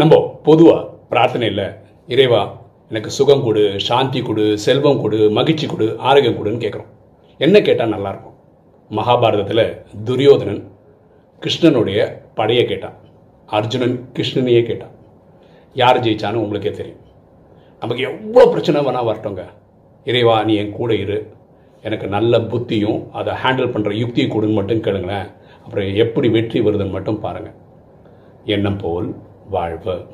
நம்ம பொதுவாக பிரார்த்தனையில் இறைவா எனக்கு சுகம் கொடு சாந்தி கொடு செல்வம் கொடு மகிழ்ச்சி கொடு ஆரோக்கியம் கொடுன்னு கேட்குறோம் என்ன கேட்டால் நல்லாயிருக்கும் மகாபாரதத்தில் துரியோதனன் கிருஷ்ணனுடைய படையை கேட்டான் அர்ஜுனன் கிருஷ்ணனையே கேட்டான் யார் ஜெயிச்சான்னு உங்களுக்கே தெரியும். நமக்கு எவ்வளோ பிரச்சனை வேணால் வரட்டுங்க. இறைவா நீ என் கூட இரு. எனக்கு நல்ல புத்தியும் அதை ஹேண்டில் பண்ணுற யுக்தியும் கொடுன்னு மட்டும் கேளுங்களேன். அப்புறம் எப்படி வெற்றி வருதுன்னு மட்டும் பாருங்கள் எண்ணம் போல் வாழ்வு